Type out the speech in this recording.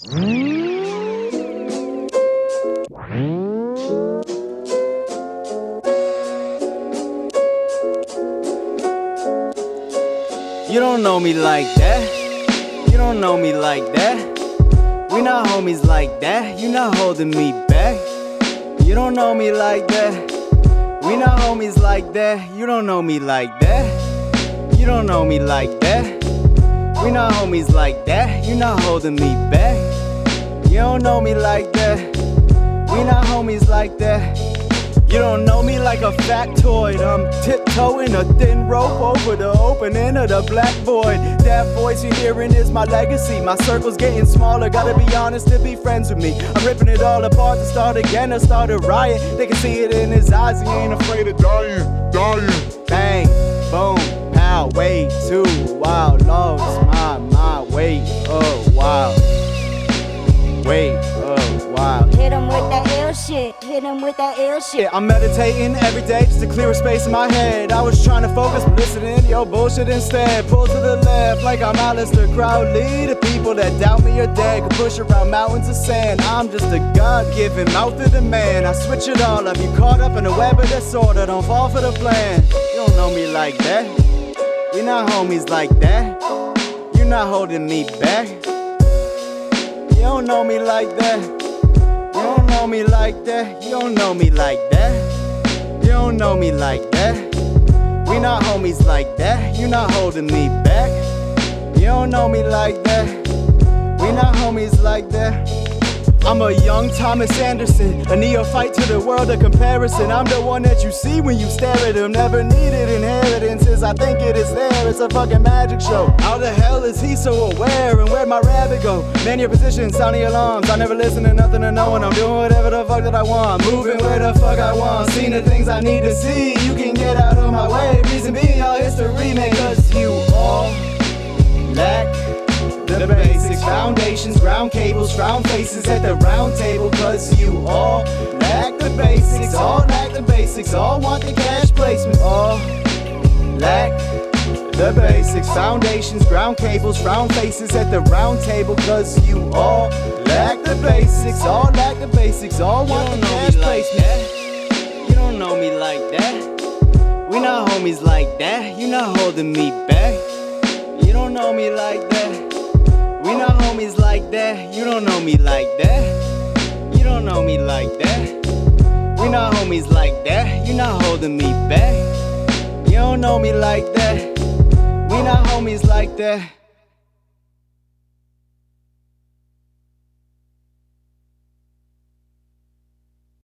You don't know me like that. You don't know me like that. We not homies like that. You not holding me back. You don't know me like that. We not homies like that. You don't know me like that. You don't know me like that. We not homies like that. You not holding me back. You don't know me like that. We not homies like that. You don't know me like a factoid. I'm tiptoeing a thin rope over the opening of the black void. That voice you're hearing is my legacy. My circle's getting smaller. Gotta be honest to be friends with me. I'm ripping it all apart to start again. I start a riot. They can see it in his eyes. He ain't afraid of shit. Hit him with that ill shit. Yeah, I'm meditating every day just to clear a space in my head. I was trying to focus, but listening to your bullshit instead. Pull to the left like I'm Aleister Crowley. The people that doubt me are dead can push around mountains of sand. I'm just a God given mouth of the man. I switch it all up. You caught up in a web of disorder. Don't fall for the plan. You don't know me like that. We're not homies like that. You're not holding me back. You don't know me like that. Me like that. You don't know me like that. You don't know me like that. We not homies like that. You not holding me back. You don't know me like that. We not homies like that. I'm a young Thomas Anderson, a neophyte to the world of comparison. I'm the one that you see when you stare at him. Never needed inheritances, I think it is there. It's a fucking magic show. How the hell is he so aware? And where'd my rabbit go? Man, your position, sound sounding alarms. I never listen to nothing to no one. I'm doing whatever the fuck that I want. Moving where the fuck I want. Seeing the things I need to see. You can get out of my way. Reason being, all history, man, cause you all lack the basics, foundations, ground cables, round faces at the round table. Cause you all lack the basics, all lack the basics, all want the cash placement, all lack the basics, foundations, ground cables, round faces at the round table. Cause you all lack the basics, all lack the basics, all want the cash placement. You don't know me like that. We not homies like that. You not holding me back. You don't know me like that. We not homies like that. You don't know me like that. You don't know me like that. We not homies like that. You not holding me back. You don't know me like that. We not homies like that.